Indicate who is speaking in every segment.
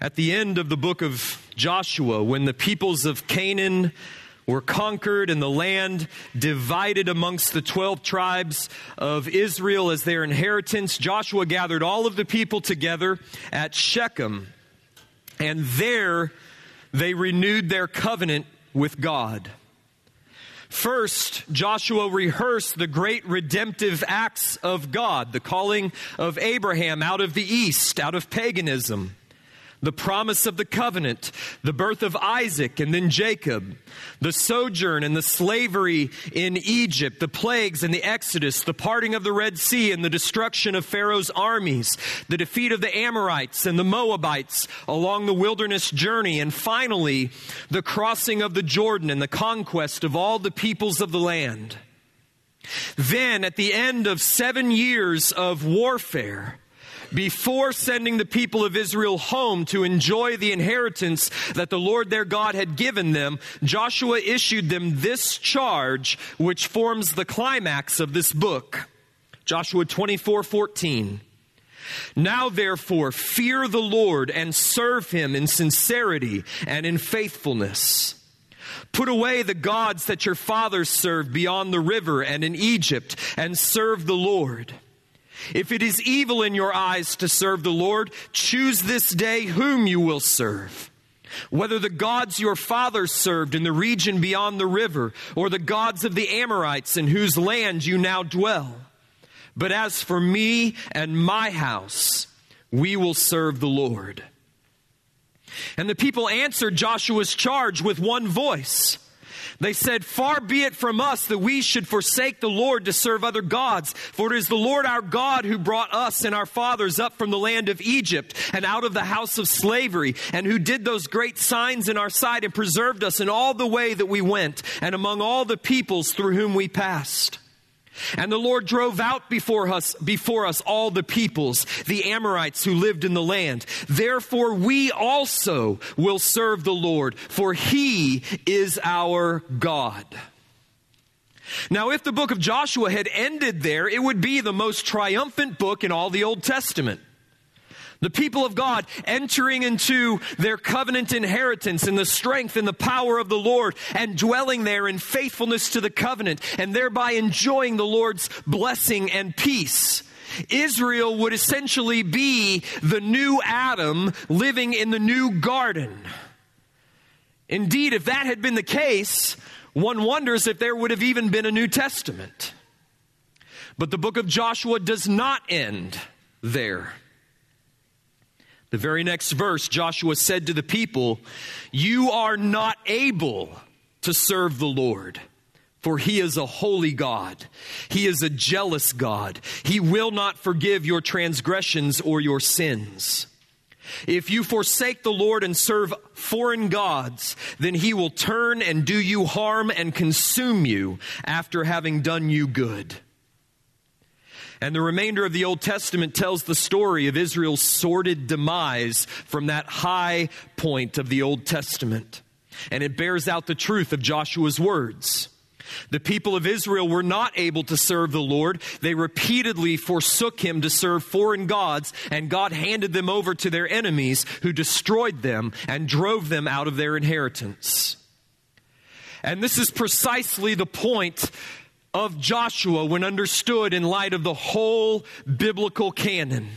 Speaker 1: At the end of the book of Joshua, when the peoples of Canaan were conquered and the land divided amongst the 12 tribes of Israel as their inheritance, Joshua gathered all of the people together at Shechem. And there they renewed their covenant with God. First, Joshua rehearsed the great redemptive acts of God, the calling of Abraham out of the east, out of paganism the promise of the covenant, the birth of Isaac and then Jacob, the sojourn and the slavery in Egypt, the plagues and the Exodus, the parting of the Red Sea and the destruction of Pharaoh's armies, the defeat of the Amorites and the Moabites along the wilderness journey, and finally, the crossing of the Jordan and the conquest of all the peoples of the land. Then, at the end of seven years of warfare, before sending the people of Israel home to enjoy the inheritance that the Lord their God had given them, Joshua issued them this charge, which forms the climax of this book. Joshua 24 14. Now, therefore, fear the Lord and serve him in sincerity and in faithfulness. Put away the gods that your fathers served beyond the river and in Egypt, and serve the Lord. If it is evil in your eyes to serve the Lord, choose this day whom you will serve. Whether the gods your fathers served in the region beyond the river, or the gods of the Amorites in whose land you now dwell. But as for me and my house, we will serve the Lord. And the people answered Joshua's charge with one voice. They said, Far be it from us that we should forsake the Lord to serve other gods. For it is the Lord our God who brought us and our fathers up from the land of Egypt and out of the house of slavery, and who did those great signs in our sight and preserved us in all the way that we went and among all the peoples through whom we passed. And the Lord drove out before us, before us all the peoples, the Amorites who lived in the land. Therefore we also will serve the Lord, for he is our God. Now, if the book of Joshua had ended there, it would be the most triumphant book in all the Old Testament. The people of God entering into their covenant inheritance in the strength and the power of the Lord and dwelling there in faithfulness to the covenant and thereby enjoying the Lord's blessing and peace. Israel would essentially be the new Adam living in the new garden. Indeed, if that had been the case, one wonders if there would have even been a New Testament. But the book of Joshua does not end there. The very next verse, Joshua said to the people, You are not able to serve the Lord. For he is a holy God. He is a jealous God. He will not forgive your transgressions or your sins. If you forsake the Lord and serve foreign gods, then he will turn and do you harm and consume you after having done you good. And the remainder of the Old Testament tells the story of Israel's sordid demise from that high point of the Old Testament. And it bears out the truth of Joshua's words. The people of Israel were not able to serve the Lord. They repeatedly forsook him to serve foreign gods, and God handed them over to their enemies who destroyed them and drove them out of their inheritance. And this is precisely the point of Joshua when understood in light of the whole biblical canon.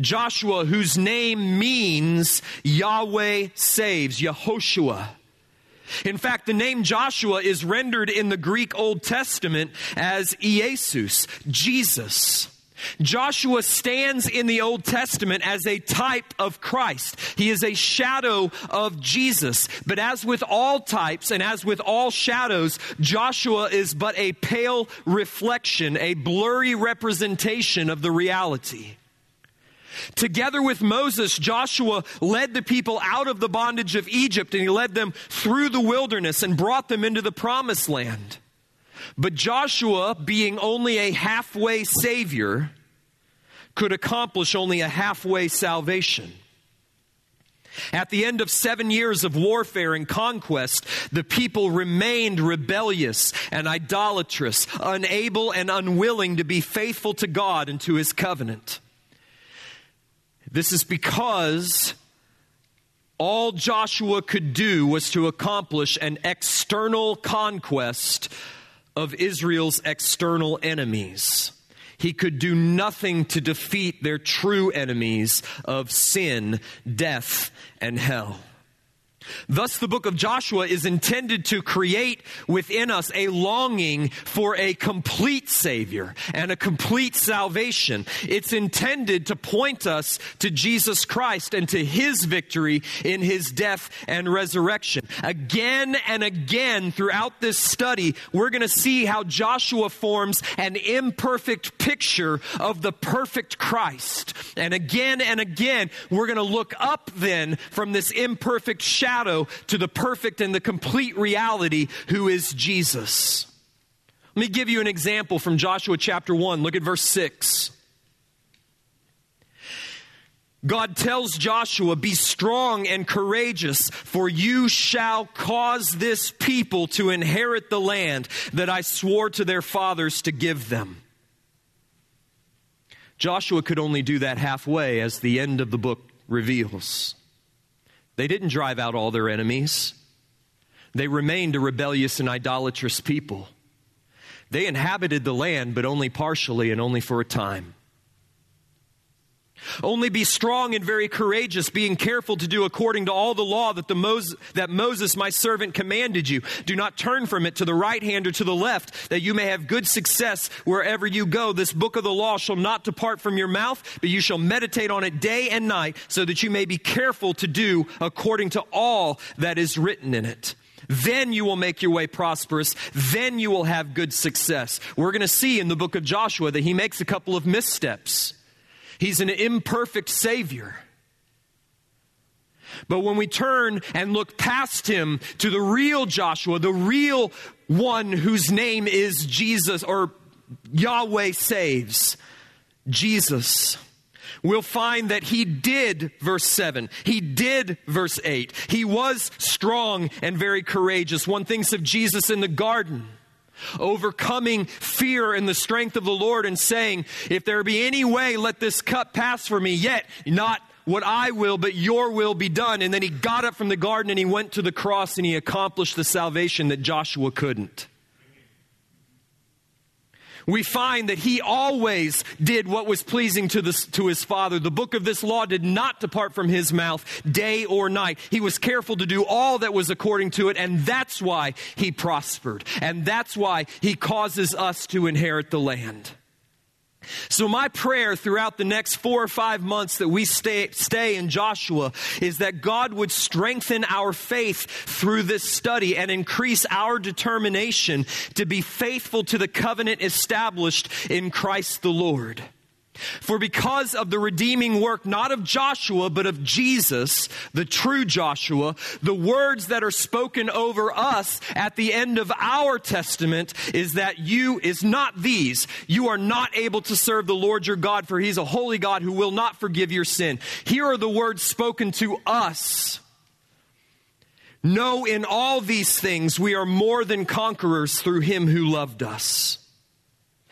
Speaker 1: Joshua, whose name means Yahweh saves, Yehoshua. In fact, the name Joshua is rendered in the Greek Old Testament as Iesus, Jesus. Joshua stands in the Old Testament as a type of Christ. He is a shadow of Jesus. But as with all types and as with all shadows, Joshua is but a pale reflection, a blurry representation of the reality. Together with Moses, Joshua led the people out of the bondage of Egypt and he led them through the wilderness and brought them into the promised land. But Joshua, being only a halfway Savior, could accomplish only a halfway salvation. At the end of seven years of warfare and conquest, the people remained rebellious and idolatrous, unable and unwilling to be faithful to God and to his covenant. This is because All Joshua could do was to accomplish an external conquest of Israel's external enemies. He could do nothing to defeat their true enemies of sin, death, and hell. Thus, the book of Joshua is intended to create within us a longing for a complete Savior and a complete salvation. It's intended to point us to Jesus Christ and to His victory in His death and resurrection. Again and again throughout this study, we're going to see how Joshua forms an imperfect picture of the perfect Christ. And again and again, we're going to look up then from this imperfect shadow shadow to the perfect and the complete reality who is Jesus. Let me give you an example from Joshua chapter 1. Look at verse 6. God tells Joshua, Be strong and courageous, for you shall cause this people to inherit the land that I swore to their fathers to give them. Joshua could only do that halfway, as the end of the book reveals. They didn't drive out all their enemies. They remained a rebellious and idolatrous people. They inhabited the land, but only partially and only for a time. Only be strong and very courageous, being careful to do according to all the law that, the Moses, that Moses, my servant, commanded you. Do not turn from it to the right hand or to the left, that you may have good success wherever you go. This book of the law shall not depart from your mouth, but you shall meditate on it day and night, so that you may be careful to do according to all that is written in it. Then you will make your way prosperous. Then you will have good success. We're going to see in the book of Joshua that he makes a couple of missteps. He's an imperfect Savior. But when we turn and look past him to the real Joshua, the real one whose name is Jesus or Yahweh saves, Jesus, we'll find that he did, verse 7. He did, verse 8. He was strong and very courageous. One thinks of Jesus in the garden overcoming fear in the strength of the Lord and saying, If there be any way, let this cup pass for me, yet not what I will, but your will be done. And then he got up from the garden and he went to the cross and he accomplished the salvation that Joshua couldn't we find that he always did what was pleasing to, to his father. The book of this law did not depart from his mouth day or night. He was careful to do all that was according to it, and that's why he prospered. And that's why he causes us to inherit the land. So, my prayer throughout the next four or five months that we stay, stay in Joshua is that God would strengthen our faith through this study and increase our determination to be faithful to the covenant established in Christ the Lord. For because of the redeeming work, not of Joshua, but of Jesus, the true Joshua, the words that are spoken over us at the end of our testament is that you is not these. You are not able to serve the Lord your God, for he's a holy God who will not forgive your sin. Here are the words spoken to us. No, in all these things we are more than conquerors through him who loved us.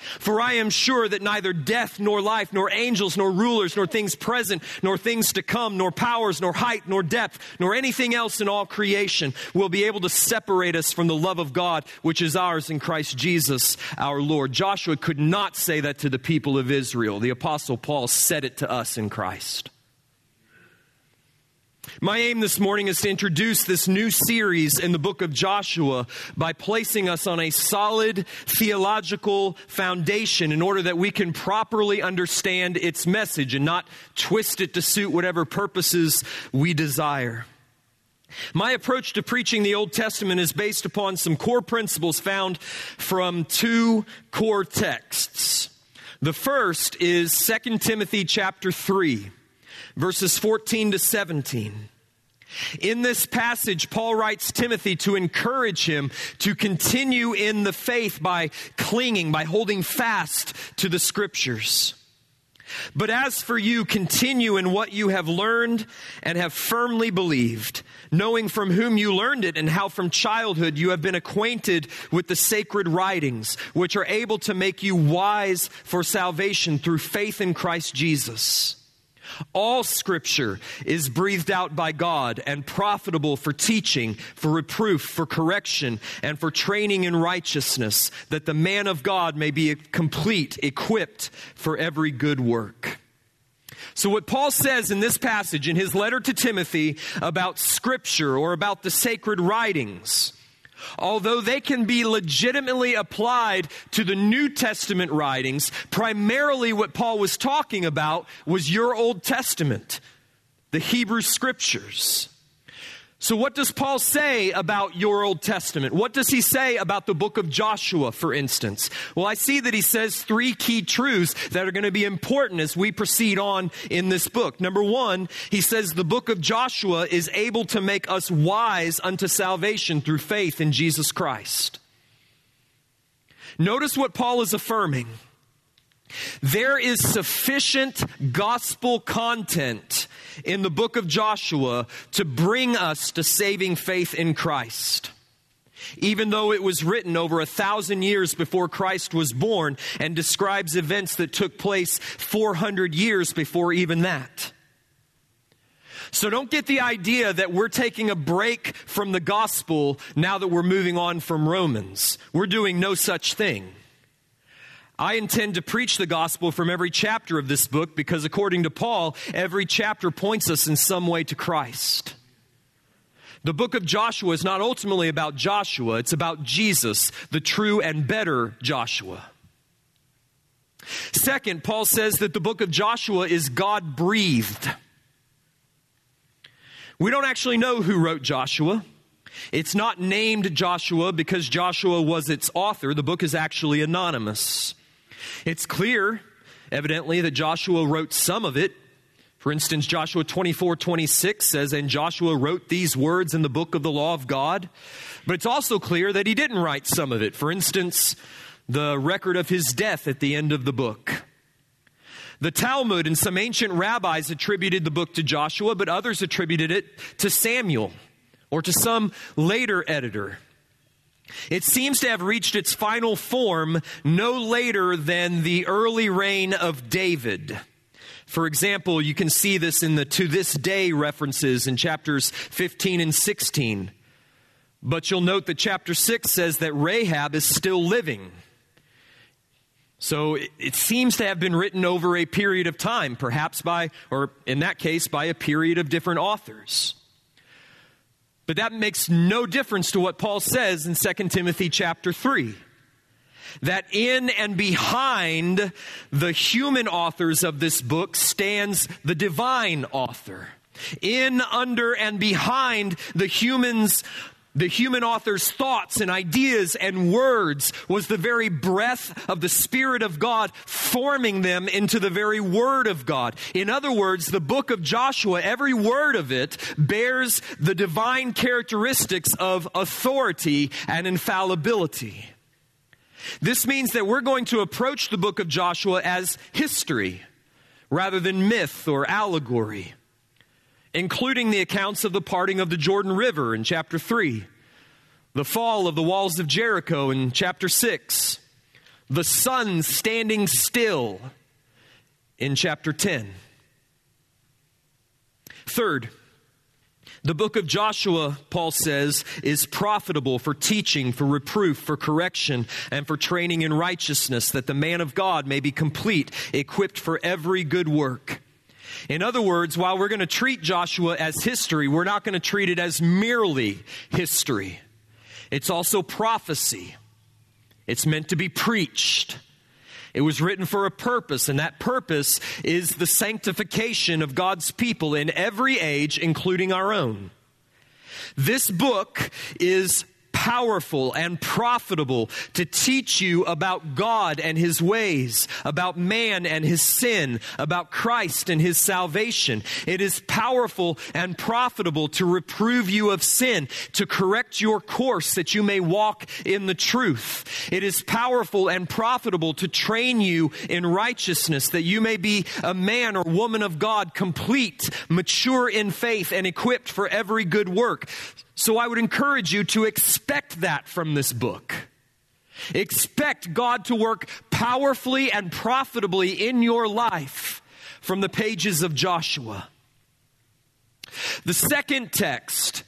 Speaker 1: For I am sure that neither death, nor life, nor angels, nor rulers, nor things present, nor things to come, nor powers, nor height, nor depth, nor anything else in all creation will be able to separate us from the love of God, which is ours in Christ Jesus our Lord. Joshua could not say that to the people of Israel. The Apostle Paul said it to us in Christ. My aim this morning is to introduce this new series in the book of Joshua by placing us on a solid theological foundation in order that we can properly understand its message and not twist it to suit whatever purposes we desire. My approach to preaching the Old Testament is based upon some core principles found from two core texts. The first is 2 Timothy chapter 3 verses 14 to 17. In this passage, Paul writes Timothy to encourage him to continue in the faith by clinging, by holding fast to the scriptures. But as for you, continue in what you have learned and have firmly believed, knowing from whom you learned it and how from childhood you have been acquainted with the sacred writings, which are able to make you wise for salvation through faith in Christ Jesus. All scripture is breathed out by God and profitable for teaching, for reproof, for correction, and for training in righteousness, that the man of God may be complete, equipped for every good work. So, what Paul says in this passage in his letter to Timothy about scripture or about the sacred writings, although they can be legitimately applied to the New Testament writings, primarily what Paul was talking about was your Old Testament, the Hebrew Scriptures. So, what does Paul say about your Old Testament? What does he say about the book of Joshua, for instance? Well, I see that he says three key truths that are going to be important as we proceed on in this book. Number one, he says the book of Joshua is able to make us wise unto salvation through faith in Jesus Christ. Notice what Paul is affirming. There is sufficient gospel content in the book of Joshua to bring us to saving faith in Christ. Even though it was written over a thousand years before Christ was born and describes events that took place 400 years before even that. So don't get the idea that we're taking a break from the gospel now that we're moving on from Romans. We're doing no such thing. I intend to preach the gospel from every chapter of this book because, according to Paul, every chapter points us in some way to Christ. The book of Joshua is not ultimately about Joshua, it's about Jesus, the true and better Joshua. Second, Paul says that the book of Joshua is God breathed. We don't actually know who wrote Joshua. It's not named Joshua because Joshua was its author. The book is actually anonymous. It's clear, evidently, that Joshua wrote some of it. For instance, Joshua 24 26 says, And Joshua wrote these words in the book of the law of God. But it's also clear that he didn't write some of it. For instance, the record of his death at the end of the book. The Talmud and some ancient rabbis attributed the book to Joshua, but others attributed it to Samuel or to some later editor. It seems to have reached its final form no later than the early reign of David. For example, you can see this in the to this day references in chapters 15 and 16. But you'll note that chapter 6 says that Rahab is still living. So it seems to have been written over a period of time, perhaps by, or in that case, by a period of different authors. But that makes no difference to what Paul says in 2 Timothy chapter 3 that in and behind the human authors of this book stands the divine author. In, under, and behind the humans the human author's thoughts and ideas and words was the very breath of the Spirit of God forming them into the very Word of God. In other words, the book of Joshua, every word of it bears the divine characteristics of authority and infallibility. This means that we're going to approach the book of Joshua as history rather than myth or allegory including the accounts of the parting of the Jordan River in chapter 3, the fall of the walls of Jericho in chapter 6, the sun standing still in chapter 10. Third, the book of Joshua, Paul says, is profitable for teaching, for reproof, for correction, and for training in righteousness, that the man of God may be complete, equipped for every good work. In other words, while we're going to treat Joshua as history, we're not going to treat it as merely history. It's also prophecy. It's meant to be preached. It was written for a purpose, and that purpose is the sanctification of God's people in every age, including our own. This book is powerful and profitable to teach you about God and His ways, about man and his sin, about Christ and His salvation. It is powerful and profitable to reprove you of sin, to correct your course that you may walk in the truth. It is powerful and profitable to train you in righteousness that you may be a man or woman of God, complete, mature in faith, and equipped for every good work. So I would encourage you to expect that from this book. Expect God to work powerfully and profitably in your life from the pages of Joshua. The second text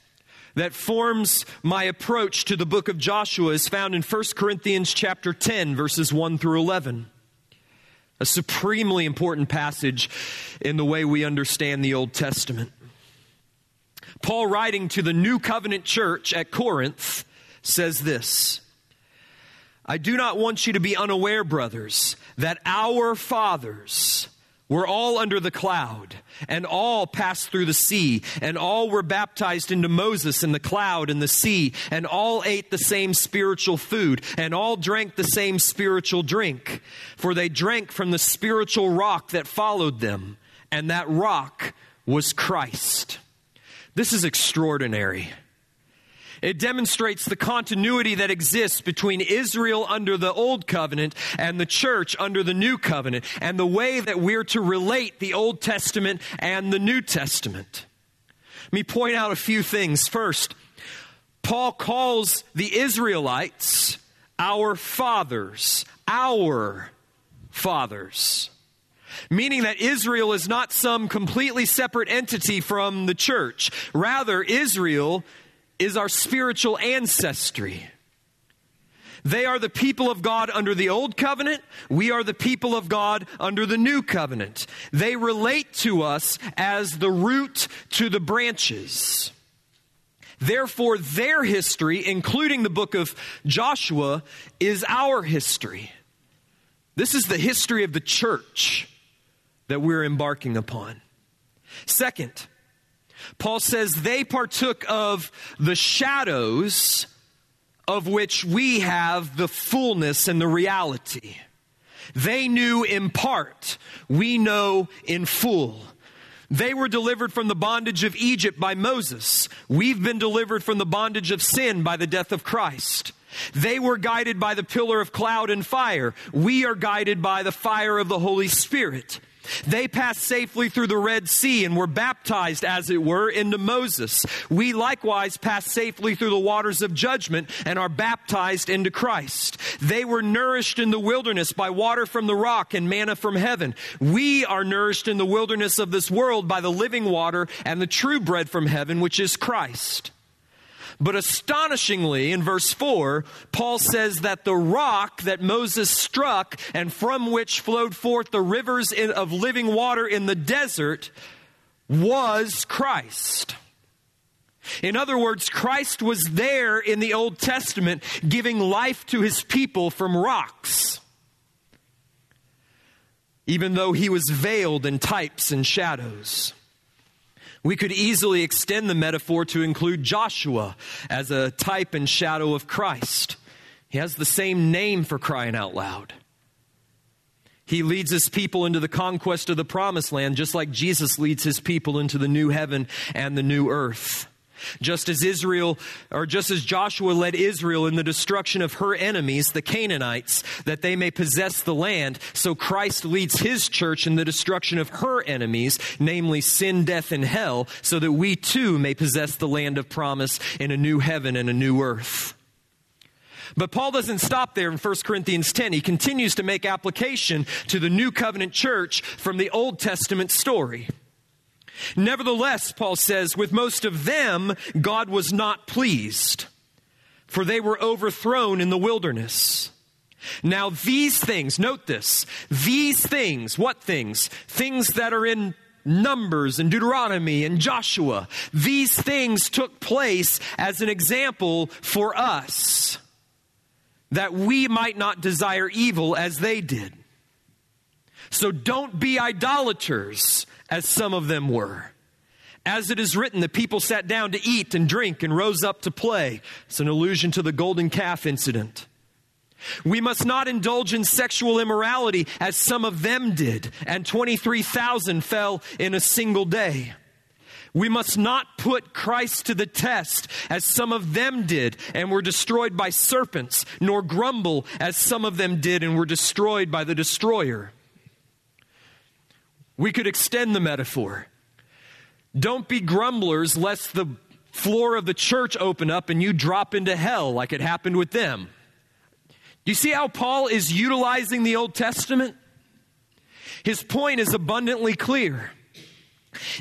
Speaker 1: that forms my approach to the book of Joshua is found in 1 Corinthians chapter 10 verses 1 through 11. A supremely important passage in the way we understand the Old Testament. Paul writing to the New Covenant church at Corinth says this I do not want you to be unaware, brothers, that our fathers were all under the cloud, and all passed through the sea, and all were baptized into Moses in the cloud and the sea, and all ate the same spiritual food, and all drank the same spiritual drink. For they drank from the spiritual rock that followed them, and that rock was Christ. This is extraordinary. It demonstrates the continuity that exists between Israel under the Old Covenant and the church under the New Covenant, and the way that we're to relate the Old Testament and the New Testament. Let me point out a few things. First, Paul calls the Israelites our fathers, our fathers meaning that Israel is not some completely separate entity from the church. Rather, Israel is our spiritual ancestry. They are the people of God under the old covenant. We are the people of God under the new covenant. They relate to us as the root to the branches. Therefore, their history, including the book of Joshua, is our history. This is the history of the church that we're embarking upon. Second, Paul says they partook of the shadows of which we have the fullness and the reality. They knew in part, we know in full. They were delivered from the bondage of Egypt by Moses. We've been delivered from the bondage of sin by the death of Christ. They were guided by the pillar of cloud and fire. We are guided by the fire of the Holy Spirit. They passed safely through the Red Sea and were baptized, as it were, into Moses. We likewise pass safely through the waters of judgment and are baptized into Christ. They were nourished in the wilderness by water from the rock and manna from heaven. We are nourished in the wilderness of this world by the living water and the true bread from heaven, which is Christ. But astonishingly, in verse 4, Paul says that the rock that Moses struck and from which flowed forth the rivers of living water in the desert was Christ. In other words, Christ was there in the Old Testament giving life to his people from rocks, even though he was veiled in types and shadows. We could easily extend the metaphor to include Joshua as a type and shadow of Christ. He has the same name for crying out loud. He leads his people into the conquest of the promised land, just like Jesus leads his people into the new heaven and the new earth. Just as Israel, or just as Joshua led Israel in the destruction of her enemies, the Canaanites, that they may possess the land, so Christ leads his church in the destruction of her enemies, namely sin, death, and hell, so that we too may possess the land of promise in a new heaven and a new earth. But Paul doesn't stop there in 1 Corinthians 10. He continues to make application to the new covenant church from the Old Testament story. Nevertheless, Paul says, with most of them, God was not pleased, for they were overthrown in the wilderness. Now, these things, note this, these things, what things? Things that are in Numbers and Deuteronomy and Joshua. These things took place as an example for us that we might not desire evil as they did. So don't be idolaters as some of them were. As it is written, the people sat down to eat and drink and rose up to play. It's an allusion to the golden calf incident. We must not indulge in sexual immorality as some of them did, and 23,000 fell in a single day. We must not put Christ to the test as some of them did and were destroyed by serpents, nor grumble as some of them did and were destroyed by the destroyer. We could extend the metaphor. Don't be grumblers lest the floor of the church open up and you drop into hell like it happened with them. Do you see how Paul is utilizing the Old Testament? His point is abundantly clear.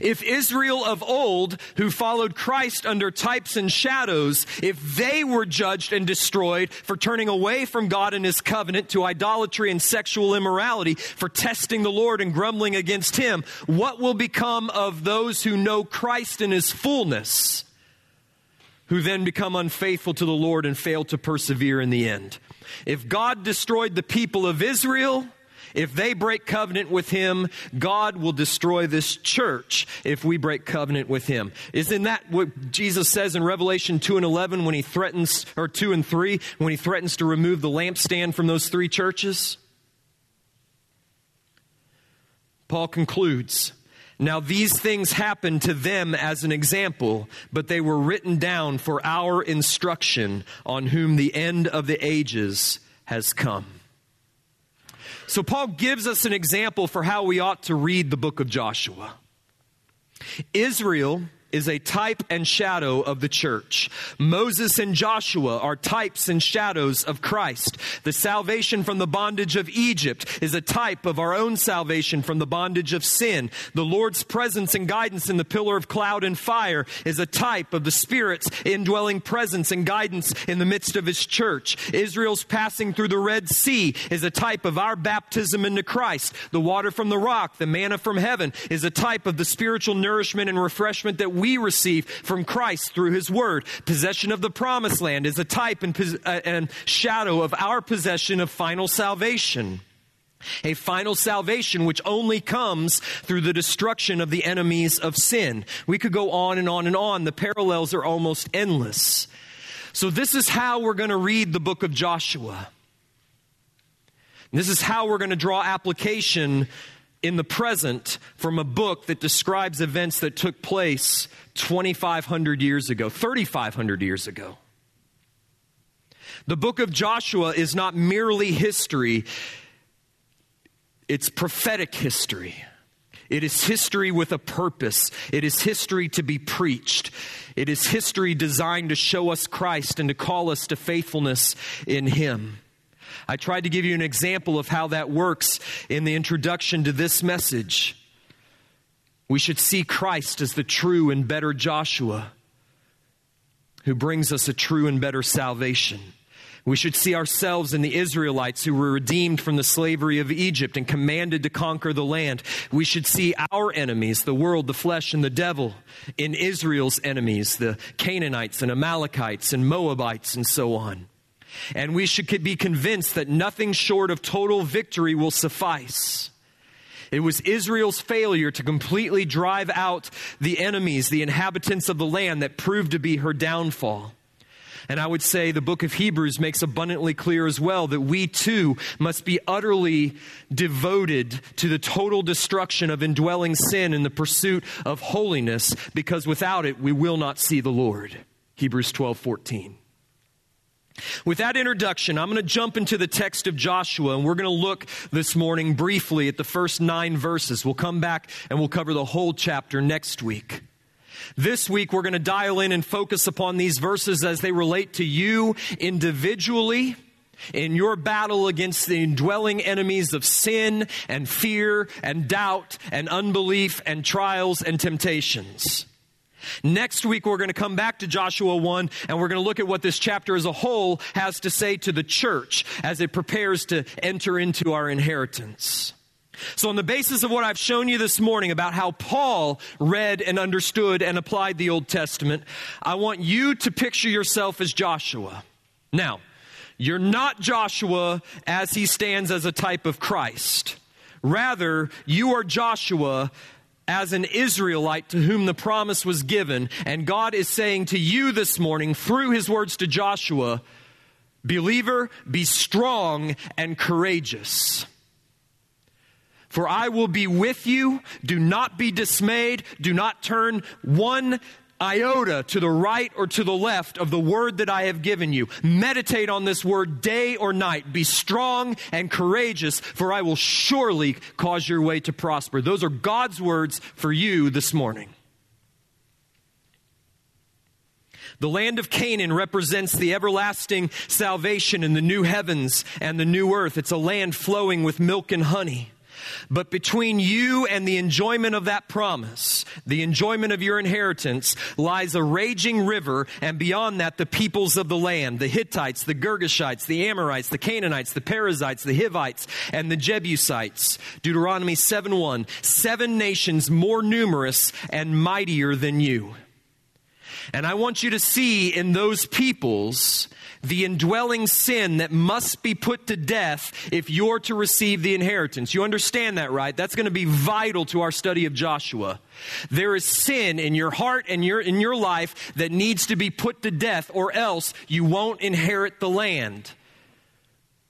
Speaker 1: If Israel of old, who followed Christ under types and shadows, if they were judged and destroyed for turning away from God and his covenant to idolatry and sexual immorality, for testing the Lord and grumbling against him, what will become of those who know Christ in his fullness, who then become unfaithful to the Lord and fail to persevere in the end? If God destroyed the people of Israel, if they break covenant with him, God will destroy this church if we break covenant with him. Isn't that what Jesus says in Revelation 2 and 11 when he threatens, or 2 and 3, when he threatens to remove the lampstand from those three churches? Paul concludes. Now, these things happened to them as an example, but they were written down for our instruction, on whom the end of the ages has come. So, Paul gives us an example for how we ought to read the book of Joshua. Israel is a type and shadow of the church. Moses and Joshua are types and shadows of Christ. The salvation from the bondage of Egypt is a type of our own salvation from the bondage of sin. The Lord's presence and guidance in the pillar of cloud and fire is a type of the Spirit's indwelling presence and guidance in the midst of His church. Israel's passing through the Red Sea is a type of our baptism into Christ. The water from the rock, the manna from heaven, is a type of the spiritual nourishment and refreshment that we receive from Christ through His Word. Possession of the promised land is a type and, uh, and shadow of our possession of final salvation. A final salvation which only comes through the destruction of the enemies of sin. We could go on and on and on. The parallels are almost endless. So, this is how we're going to read the book of Joshua. This is how we're going to draw application in the present from a book that describes events that took place 2,500 years ago, 3,500 years ago. The book of Joshua is not merely history, it's prophetic history. It is history with a purpose. It is history to be preached. It is history designed to show us Christ and to call us to faithfulness in Him. I tried to give you an example of how that works in the introduction to this message. We should see Christ as the true and better Joshua who brings us a true and better salvation. We should see ourselves in the Israelites who were redeemed from the slavery of Egypt and commanded to conquer the land. We should see our enemies, the world, the flesh, and the devil, in Israel's enemies, the Canaanites and Amalekites and Moabites and so on. And we should be convinced that nothing short of total victory will suffice. It was Israel's failure to completely drive out the enemies, the inhabitants of the land, that proved to be her downfall. And I would say the book of Hebrews makes abundantly clear as well that we too must be utterly devoted to the total destruction of indwelling sin in the pursuit of holiness, because without it we will not see the Lord. Hebrews 12 14. With that introduction, I'm going to jump into the text of Joshua and we're going to look this morning briefly at the first nine verses. We'll come back and we'll cover the whole chapter next week. This week, we're going to dial in and focus upon these verses as they relate to you individually in your battle against the indwelling enemies of sin and fear and doubt and unbelief and trials and temptations. Next week, we're going to come back to Joshua 1 and we're going to look at what this chapter as a whole has to say to the church as it prepares to enter into our inheritance. So, on the basis of what I've shown you this morning about how Paul read and understood and applied the Old Testament, I want you to picture yourself as Joshua. Now, you're not Joshua as he stands as a type of Christ. Rather, you are Joshua as an Israelite to whom the promise was given. And God is saying to you this morning through his words to Joshua, believer, be strong and courageous. For I will be with you. Do not be dismayed. Do not turn one iota to the right or to the left of the word that I have given you. Meditate on this word day or night. Be strong and courageous, for I will surely cause your way to prosper. Those are God's words for you this morning. The land of Canaan represents the everlasting salvation in the new heavens and the new earth. It's a land flowing with milk and honey. But between you and the enjoyment of that promise, the enjoyment of your inheritance, lies a raging river, and beyond that, the peoples of the land the Hittites, the Girgashites, the Amorites, the Canaanites, the Perizzites, the Hivites, and the Jebusites. Deuteronomy 7 1. Seven nations more numerous and mightier than you. And I want you to see in those peoples the indwelling sin that must be put to death if you're to receive the inheritance. You understand that, right? That's going to be vital to our study of Joshua. There is sin in your heart and your, in your life that needs to be put to death, or else you won't inherit the land.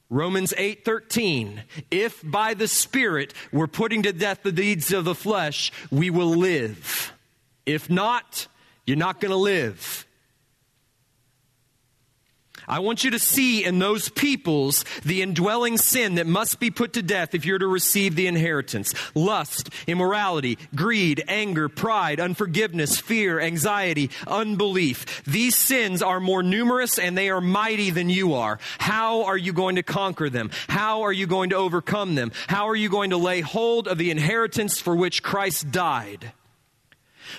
Speaker 1: Romans 8:13 If by the spirit we're putting to death the deeds of the flesh we will live if not you're not going to live I want you to see in those peoples the indwelling sin that must be put to death if you're to receive the inheritance. Lust, immorality, greed, anger, pride, unforgiveness, fear, anxiety, unbelief. These sins are more numerous and they are mighty than you are. How are you going to conquer them? How are you going to overcome them? How are you going to lay hold of the inheritance for which Christ died?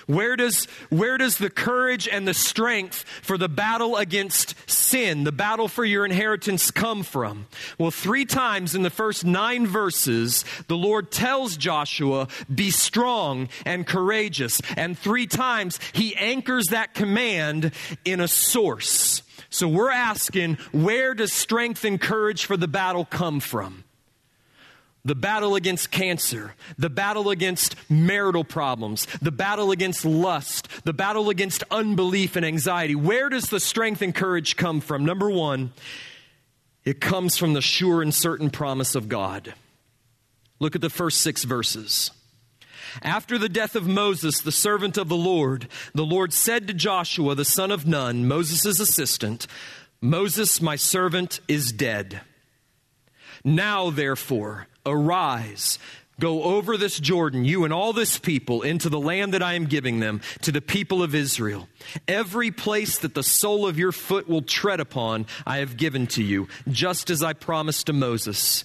Speaker 1: Where does, where does the courage and the strength for the battle against sin, the battle for your inheritance, come from? Well, three times in the first nine verses, the Lord tells Joshua, Be strong and courageous. And three times, he anchors that command in a source. So we're asking, where does strength and courage for the battle come from? The battle against cancer, the battle against marital problems, the battle against lust, the battle against unbelief and anxiety. Where does the strength and courage come from? Number one, it comes from the sure and certain promise of God. Look at the first six verses. After the death of Moses, the servant of the Lord, the Lord said to Joshua, the son of Nun, Moses' assistant, Moses, my servant, is dead. Now, therefore, Arise, go over this Jordan, you and all this people, into the land that I am giving them, to the people of Israel. Every place that the sole of your foot will tread upon, I have given to you, just as I promised to Moses.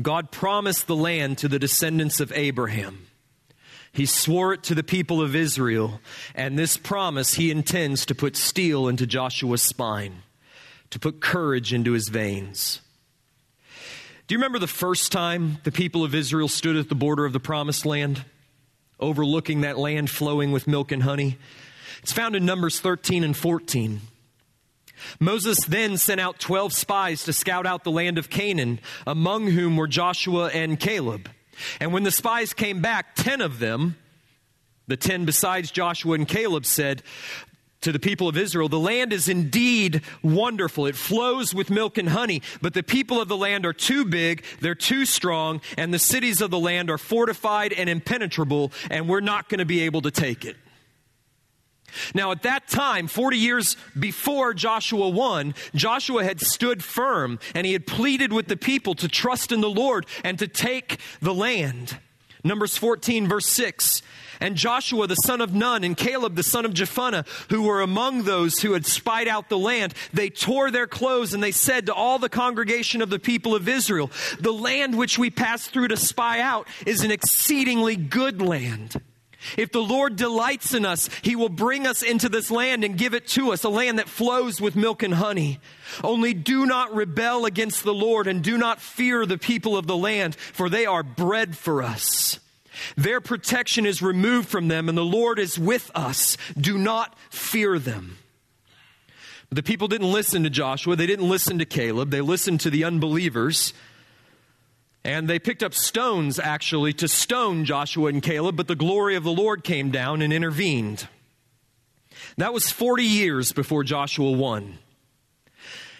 Speaker 1: God promised the land to the descendants of Abraham. He swore it to the people of Israel, and this promise he intends to put steel into Joshua's spine, to put courage into his veins. Do you remember the first time the people of Israel stood at the border of the promised land, overlooking that land flowing with milk and honey? It's found in Numbers 13 and 14. Moses then sent out 12 spies to scout out the land of Canaan, among whom were Joshua and Caleb. And when the spies came back, 10 of them, the 10 besides Joshua and Caleb, said, to the people of Israel, the land is indeed wonderful. It flows with milk and honey, but the people of the land are too big, they're too strong, and the cities of the land are fortified and impenetrable, and we're not going to be able to take it. Now, at that time, 40 years before Joshua 1, Joshua had stood firm and he had pleaded with the people to trust in the Lord and to take the land. Numbers 14, verse 6. And Joshua the son of Nun and Caleb the son of Jephunneh, who were among those who had spied out the land, they tore their clothes and they said to all the congregation of the people of Israel, The land which we passed through to spy out is an exceedingly good land. If the Lord delights in us, He will bring us into this land and give it to us, a land that flows with milk and honey. Only do not rebel against the Lord and do not fear the people of the land, for they are bread for us. Their protection is removed from them, and the Lord is with us. Do not fear them. The people didn't listen to Joshua, they didn't listen to Caleb, they listened to the unbelievers. And they picked up stones, actually, to stone Joshua and Caleb, but the glory of the Lord came down and intervened. That was 40 years before Joshua 1.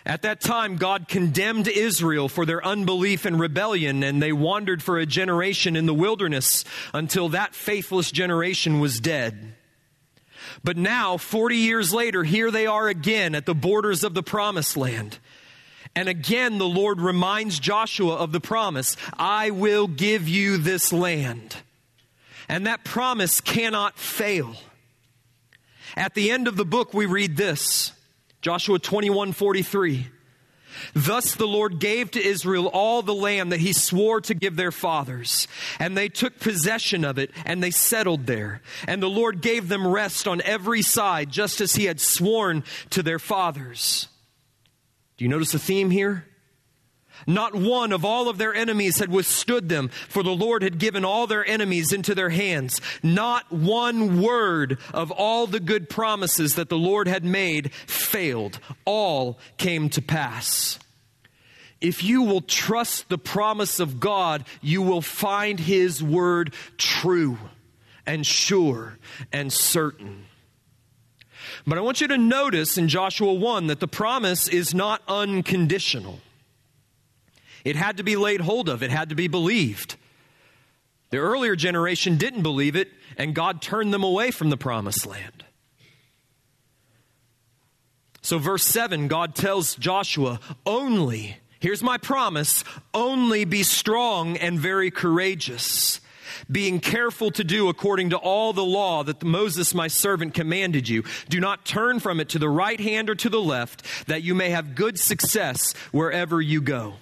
Speaker 1: At that time, God condemned Israel for their unbelief and rebellion, and they wandered for a generation in the wilderness until that faithless generation was dead. But now, 40 years later, here they are again at the borders of the promised land. And again, the Lord reminds Joshua of the promise I will give you this land. And that promise cannot fail. At the end of the book, we read this Joshua 21 43. Thus the Lord gave to Israel all the land that he swore to give their fathers. And they took possession of it and they settled there. And the Lord gave them rest on every side, just as he had sworn to their fathers. Do you notice the theme here? Not one of all of their enemies had withstood them, for the Lord had given all their enemies into their hands. Not one word of all the good promises that the Lord had made failed. All came to pass. If you will trust the promise of God, you will find His word true and sure and certain. But I want you to notice in Joshua 1 that the promise is not unconditional. It had to be laid hold of, it had to be believed. The earlier generation didn't believe it, and God turned them away from the promised land. So, verse 7, God tells Joshua, Only, here's my promise, only be strong and very courageous, being careful to do according to all the law that Moses, my servant, commanded you. Do not turn from it to the right hand or to the left, that you may have good success wherever you go.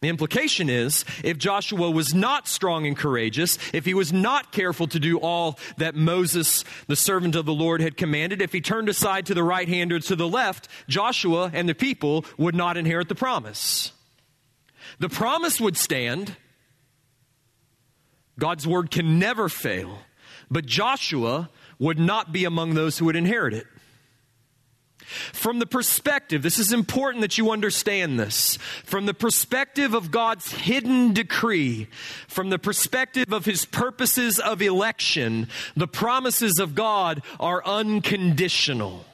Speaker 1: The implication is if Joshua was not strong and courageous, if he was not careful to do all that Moses, the servant of the Lord, had commanded, if he turned aside to the right hand or to the left, Joshua and the people would not inherit the promise. The promise would stand. God's word can never fail, but Joshua would not be among those who would inherit it. From the perspective, this is important that you understand this. From the perspective of God's hidden decree, from the perspective of his purposes of election, the promises of God are unconditional.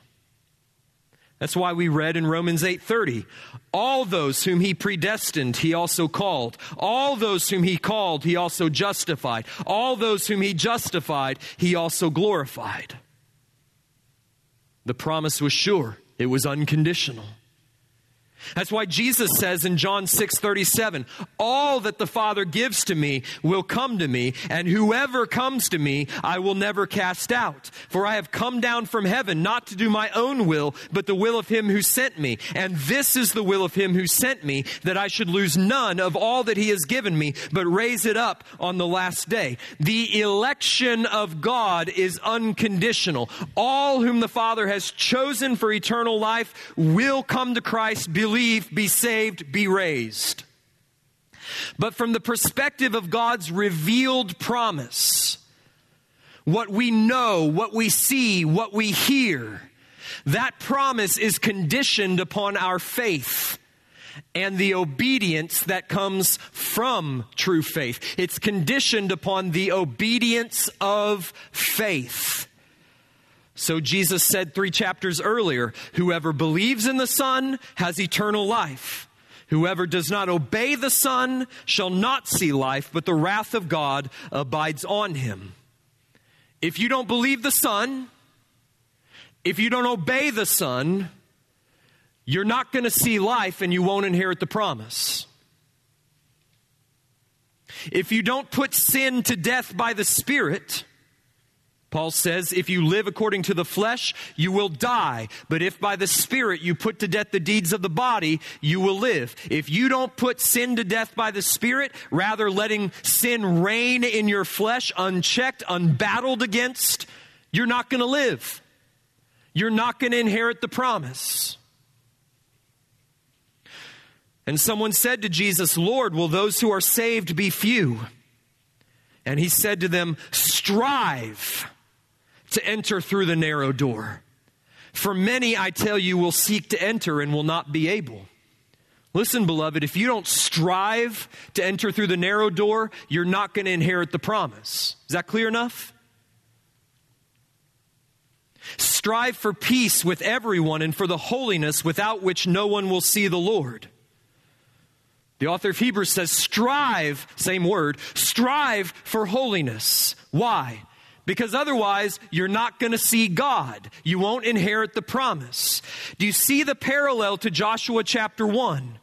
Speaker 1: That's why we read in Romans 8:30, all those whom he predestined he also called, all those whom he called he also justified, all those whom he justified he also glorified. The promise was sure, it was unconditional. That's why Jesus says in John 6 37, All that the Father gives to me will come to me, and whoever comes to me I will never cast out. For I have come down from heaven not to do my own will, but the will of him who sent me. And this is the will of him who sent me, that I should lose none of all that he has given me, but raise it up on the last day. The election of God is unconditional. All whom the Father has chosen for eternal life will come to Christ, believe believe, be saved, be raised. But from the perspective of God's revealed promise, what we know, what we see, what we hear, that promise is conditioned upon our faith and the obedience that comes from true faith. It's conditioned upon the obedience of faith. So Jesus said three chapters earlier whoever believes in the Son has eternal life. Whoever does not obey the Son shall not see life, but the wrath of God abides on him. If you don't believe the Son, if you don't obey the Son, you're not going to see life and you won't inherit the promise. If you don't put sin to death by the Spirit, Paul says, if you live according to the flesh, you will die. But if by the Spirit you put to death the deeds of the body, you will live. If you don't put sin to death by the Spirit, rather letting sin reign in your flesh unchecked, unbattled against, you're not going to live. You're not going to inherit the promise. And someone said to Jesus, Lord, will those who are saved be few? And he said to them, Strive to enter through the narrow door. For many, I tell you, will seek to enter and will not be able. Listen, beloved, if you don't strive to enter through the narrow door, you're not going to inherit the promise. Is that clear enough? Strive for peace with everyone and for the holiness without which no one will see the Lord. The author of Hebrews says, strive, same word, strive for holiness. Why? Because otherwise, you're not going to see God. You won't inherit the promise. Do you see the parallel to Joshua chapter 1?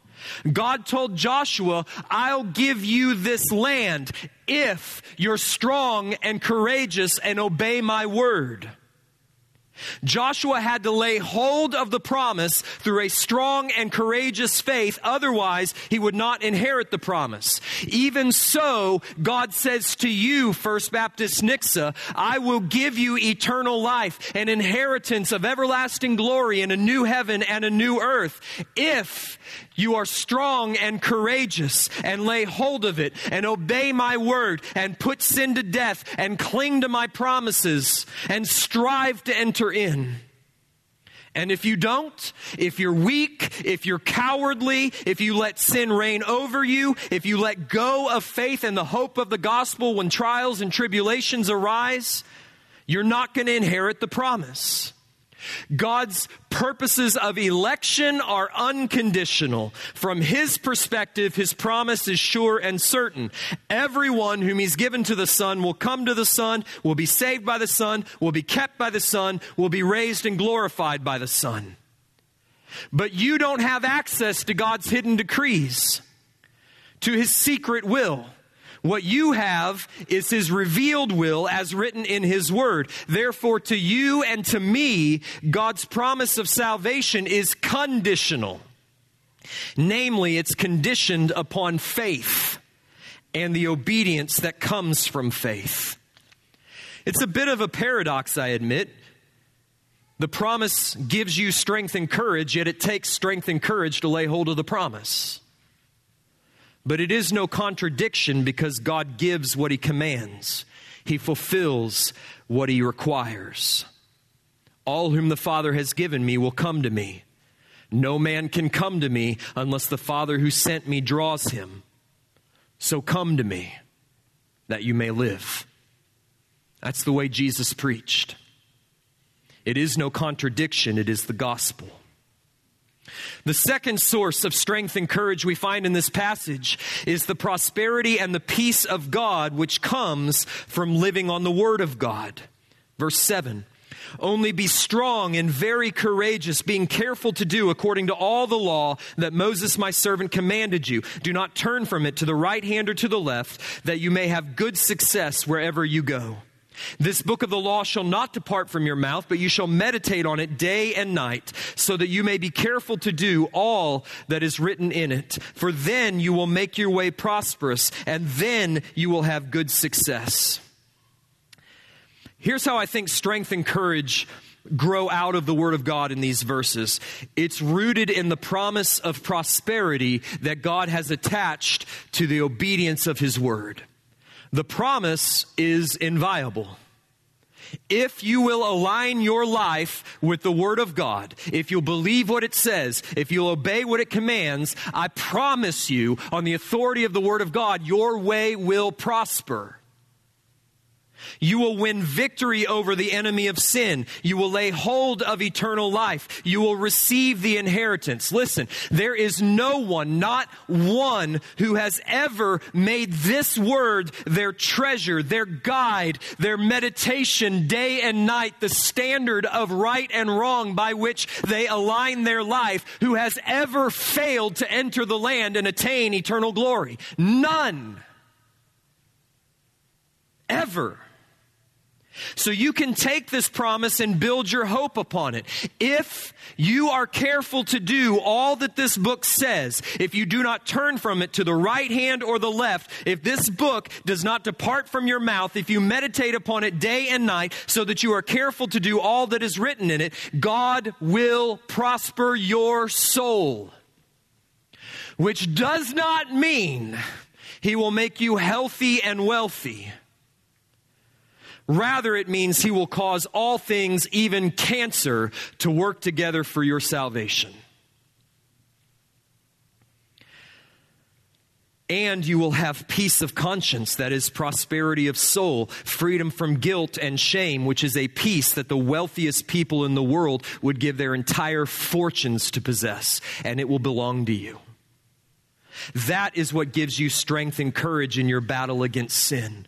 Speaker 1: God told Joshua, I'll give you this land if you're strong and courageous and obey my word. Joshua had to lay hold of the promise through a strong and courageous faith, otherwise, he would not inherit the promise. Even so, God says to you, First Baptist Nixa, I will give you eternal life, an inheritance of everlasting glory in a new heaven and a new earth, if you are strong and courageous and lay hold of it and obey my word and put sin to death and cling to my promises and strive to enter in. And if you don't, if you're weak, if you're cowardly, if you let sin reign over you, if you let go of faith and the hope of the gospel when trials and tribulations arise, you're not going to inherit the promise. God's purposes of election are unconditional. From his perspective, his promise is sure and certain. Everyone whom he's given to the Son will come to the Son, will be saved by the Son, will be kept by the Son, will be raised and glorified by the Son. But you don't have access to God's hidden decrees, to his secret will. What you have is his revealed will as written in his word. Therefore, to you and to me, God's promise of salvation is conditional. Namely, it's conditioned upon faith and the obedience that comes from faith. It's a bit of a paradox, I admit. The promise gives you strength and courage, yet it takes strength and courage to lay hold of the promise. But it is no contradiction because God gives what He commands, He fulfills what He requires. All whom the Father has given me will come to me. No man can come to me unless the Father who sent me draws him. So come to me that you may live. That's the way Jesus preached. It is no contradiction, it is the gospel. The second source of strength and courage we find in this passage is the prosperity and the peace of God which comes from living on the Word of God. Verse 7 Only be strong and very courageous, being careful to do according to all the law that Moses my servant commanded you. Do not turn from it to the right hand or to the left, that you may have good success wherever you go. This book of the law shall not depart from your mouth, but you shall meditate on it day and night, so that you may be careful to do all that is written in it. For then you will make your way prosperous, and then you will have good success. Here's how I think strength and courage grow out of the Word of God in these verses. It's rooted in the promise of prosperity that God has attached to the obedience of His Word. The promise is inviolable. If you will align your life with the Word of God, if you'll believe what it says, if you'll obey what it commands, I promise you, on the authority of the Word of God, your way will prosper. You will win victory over the enemy of sin. You will lay hold of eternal life. You will receive the inheritance. Listen, there is no one, not one, who has ever made this word their treasure, their guide, their meditation day and night, the standard of right and wrong by which they align their life, who has ever failed to enter the land and attain eternal glory. None. Ever. So you can take this promise and build your hope upon it. If you are careful to do all that this book says, if you do not turn from it to the right hand or the left, if this book does not depart from your mouth, if you meditate upon it day and night so that you are careful to do all that is written in it, God will prosper your soul. Which does not mean he will make you healthy and wealthy Rather, it means he will cause all things, even cancer, to work together for your salvation. And you will have peace of conscience, that is, prosperity of soul, freedom from guilt and shame, which is a peace that the wealthiest people in the world would give their entire fortunes to possess, and it will belong to you. That is what gives you strength and courage in your battle against sin.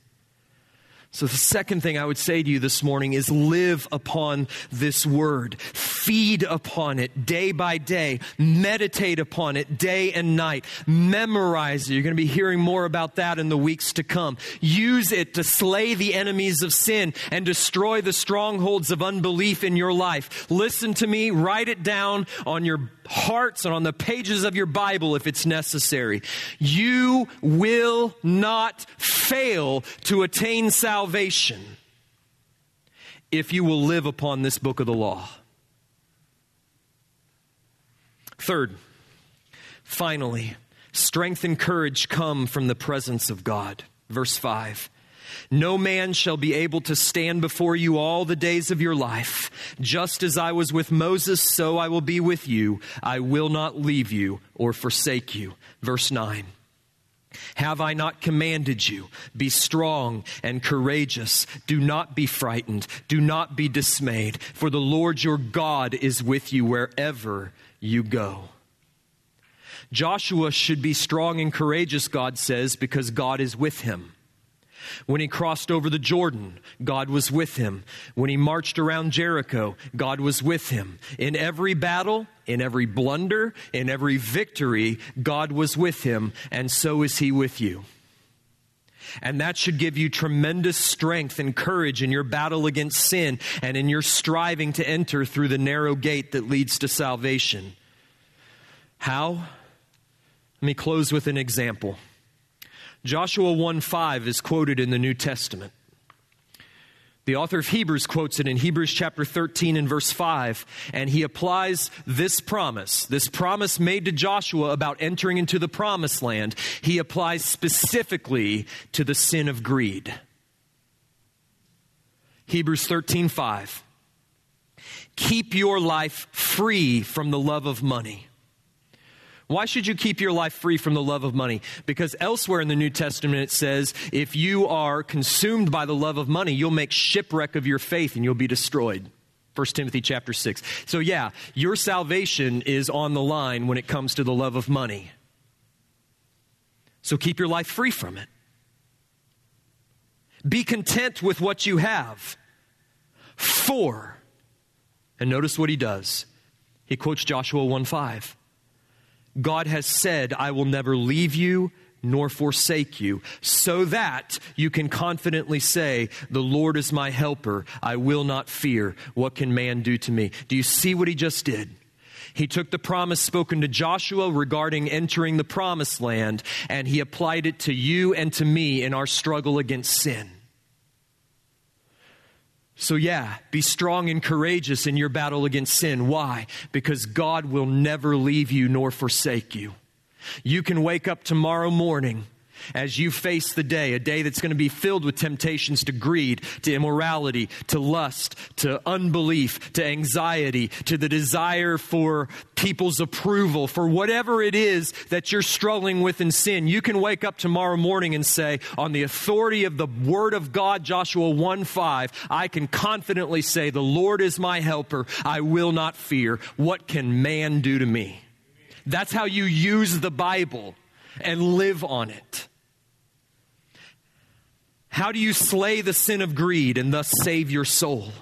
Speaker 1: So, the second thing I would say to you this morning is live upon this word. Feed upon it day by day. Meditate upon it day and night. Memorize it. You're going to be hearing more about that in the weeks to come. Use it to slay the enemies of sin and destroy the strongholds of unbelief in your life. Listen to me. Write it down on your hearts and on the pages of your Bible if it's necessary. You will not fail to attain salvation if you will live upon this book of the law. Third, finally, strength and courage come from the presence of God. Verse 5. No man shall be able to stand before you all the days of your life. Just as I was with Moses, so I will be with you. I will not leave you or forsake you. Verse 9. Have I not commanded you? Be strong and courageous. Do not be frightened. Do not be dismayed, for the Lord your God is with you wherever you go. Joshua should be strong and courageous, God says, because God is with him. When he crossed over the Jordan, God was with him. When he marched around Jericho, God was with him. In every battle, in every blunder, in every victory, God was with him, and so is he with you. And that should give you tremendous strength and courage in your battle against sin and in your striving to enter through the narrow gate that leads to salvation. How? Let me close with an example. Joshua 1 5 is quoted in the New Testament. The author of Hebrews quotes it in Hebrews chapter 13 and verse 5, and he applies this promise, this promise made to Joshua about entering into the promised land, he applies specifically to the sin of greed. Hebrews 13 5. Keep your life free from the love of money why should you keep your life free from the love of money? Because elsewhere in the New Testament it says, if you are consumed by the love of money, you'll make shipwreck of your faith and you'll be destroyed. 1 Timothy chapter 6. So yeah, your salvation is on the line when it comes to the love of money. So keep your life free from it. Be content with what you have. For, and notice what he does. He quotes Joshua 1 5. God has said, I will never leave you nor forsake you, so that you can confidently say, The Lord is my helper. I will not fear. What can man do to me? Do you see what he just did? He took the promise spoken to Joshua regarding entering the promised land and he applied it to you and to me in our struggle against sin. So, yeah, be strong and courageous in your battle against sin. Why? Because God will never leave you nor forsake you. You can wake up tomorrow morning as you face the day, a day that's going to be filled with temptations to greed, to immorality, to lust, to unbelief, to anxiety, to the desire for people's approval, for whatever it is that you're struggling with in sin, you can wake up tomorrow morning and say, on the authority of the Word of God, Joshua 1 5, I can confidently say, The Lord is my helper. I will not fear. What can man do to me? That's how you use the Bible and live on it. How do you slay the sin of greed and thus save your soul?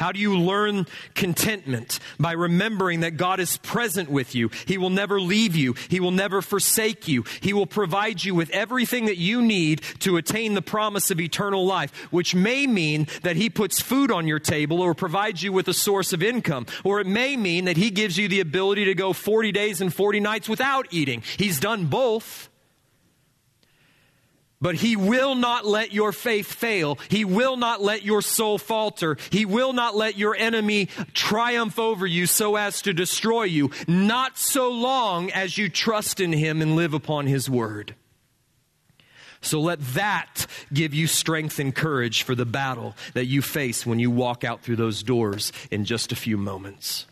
Speaker 1: How do you learn contentment? By remembering that God is present with you. He will never leave you. He will never forsake you. He will provide you with everything that you need to attain the promise of eternal life, which may mean that He puts food on your table or provides you with a source of income. Or it may mean that He gives you the ability to go 40 days and 40 nights without eating. He's done both. But he will not let your faith fail. He will not let your soul falter. He will not let your enemy triumph over you so as to destroy you. Not so long as you trust in him and live upon his word. So let that give you strength and courage for the battle that you face when you walk out through those doors in just a few moments.